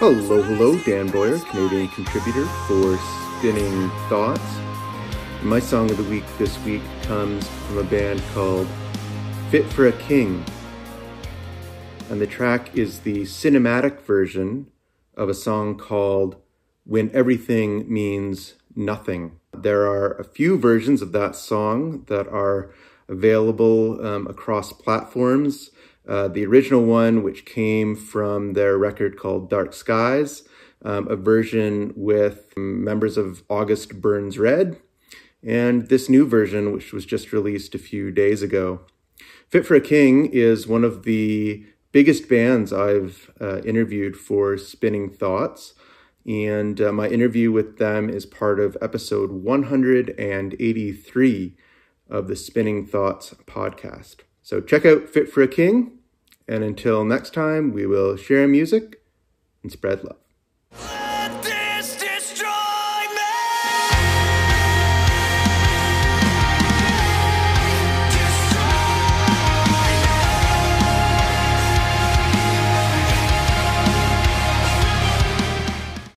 Hello, hello, Dan Boyer, Canadian contributor for Spinning Thoughts. My song of the week this week comes from a band called Fit for a King. And the track is the cinematic version of a song called When Everything Means Nothing. There are a few versions of that song that are available um, across platforms. Uh, the original one, which came from their record called Dark Skies, um, a version with members of August Burns Red, and this new version, which was just released a few days ago. Fit for a King is one of the biggest bands I've uh, interviewed for Spinning Thoughts. And uh, my interview with them is part of episode 183 of the Spinning Thoughts podcast. So check out Fit for a King and until next time, we will share music and spread love.